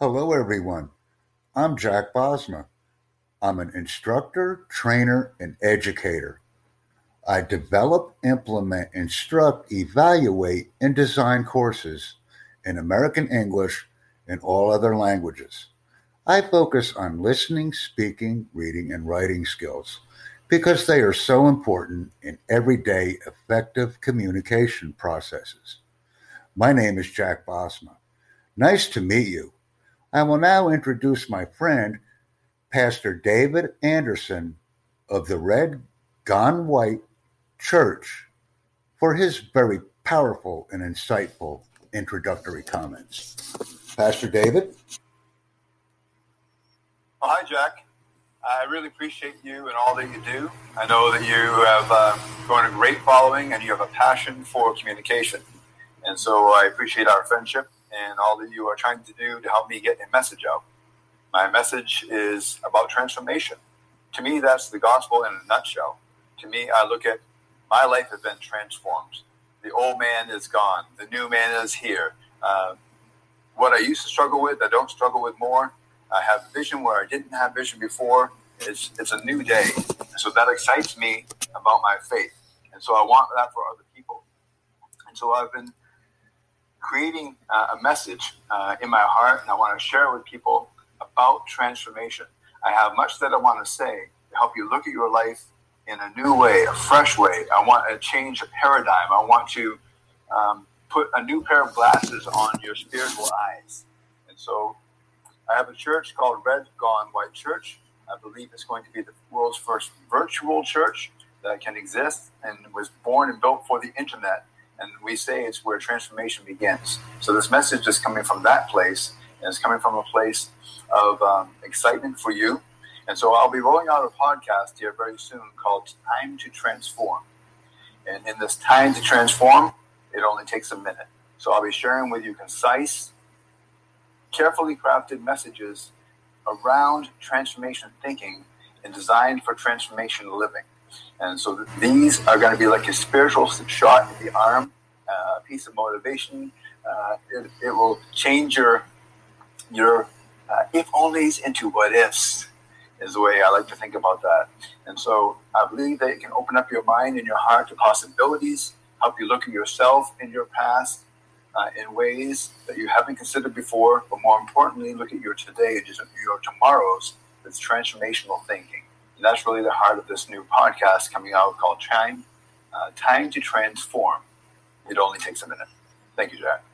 Hello, everyone. I'm Jack Bosma. I'm an instructor, trainer, and educator. I develop, implement, instruct, evaluate, and design courses in American English and all other languages. I focus on listening, speaking, reading, and writing skills because they are so important in everyday effective communication processes. My name is Jack Bosma. Nice to meet you. I will now introduce my friend, Pastor David Anderson of the Red Gone White Church, for his very powerful and insightful introductory comments. Pastor David? Well, hi, Jack. I really appreciate you and all that you do. I know that you have uh, grown a great following and you have a passion for communication. And so I appreciate our friendship and all that you are trying to do to help me get a message out. My message is about transformation. To me, that's the gospel in a nutshell. To me, I look at my life has been transformed. The old man is gone. The new man is here. Uh, what I used to struggle with, I don't struggle with more. I have vision where I didn't have vision before. It's, it's a new day. So that excites me about my faith. And so I want that for other people. And so I've been creating uh, a message uh, in my heart, and I want to share with people about transformation. I have much that I want to say to help you look at your life in a new way, a fresh way. I want to change a paradigm. I want to um, put a new pair of glasses on your spiritual eyes. And so I have a church called Red Gone White Church. I believe it's going to be the world's first virtual church that can exist and was born and built for the internet and we say it's where transformation begins. So this message is coming from that place, and it's coming from a place of um, excitement for you. And so I'll be rolling out a podcast here very soon called Time to Transform. And in this time to transform, it only takes a minute. So I'll be sharing with you concise, carefully crafted messages around transformation thinking and designed for transformation living. And so these are going to be like a spiritual shot in the arm, uh, a piece of motivation. Uh, it, it, will change your your uh, if onlys into what ifs is the way I like to think about that. And so I believe that it can open up your mind and your heart to possibilities, help you look at yourself and your past uh, in ways that you haven't considered before, but more importantly, look at your today and your tomorrows with transformational thinking. And that's really the heart of this new podcast coming out called Time, uh, Time to Transform. It only takes a minute. Thank you, Jack.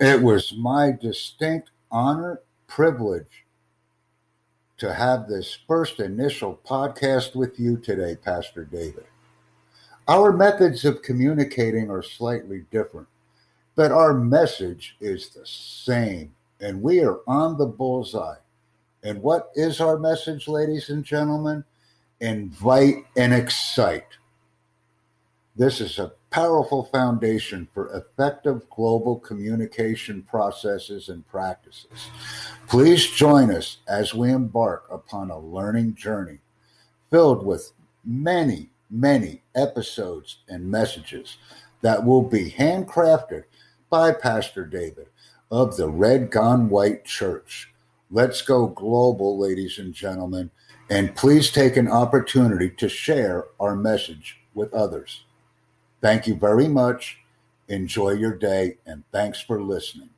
It was my distinct honor, privilege to have this first initial podcast with you today, Pastor David. Our methods of communicating are slightly different, but our message is the same, and we are on the bullseye. And what is our message, ladies and gentlemen? Invite and excite. This is a powerful foundation for effective global communication processes and practices. Please join us as we embark upon a learning journey filled with many, many episodes and messages that will be handcrafted by Pastor David of the Red Gone White Church Let's go global, ladies and gentlemen, and please take an opportunity to share our message with others. Thank you very much. Enjoy your day, and thanks for listening.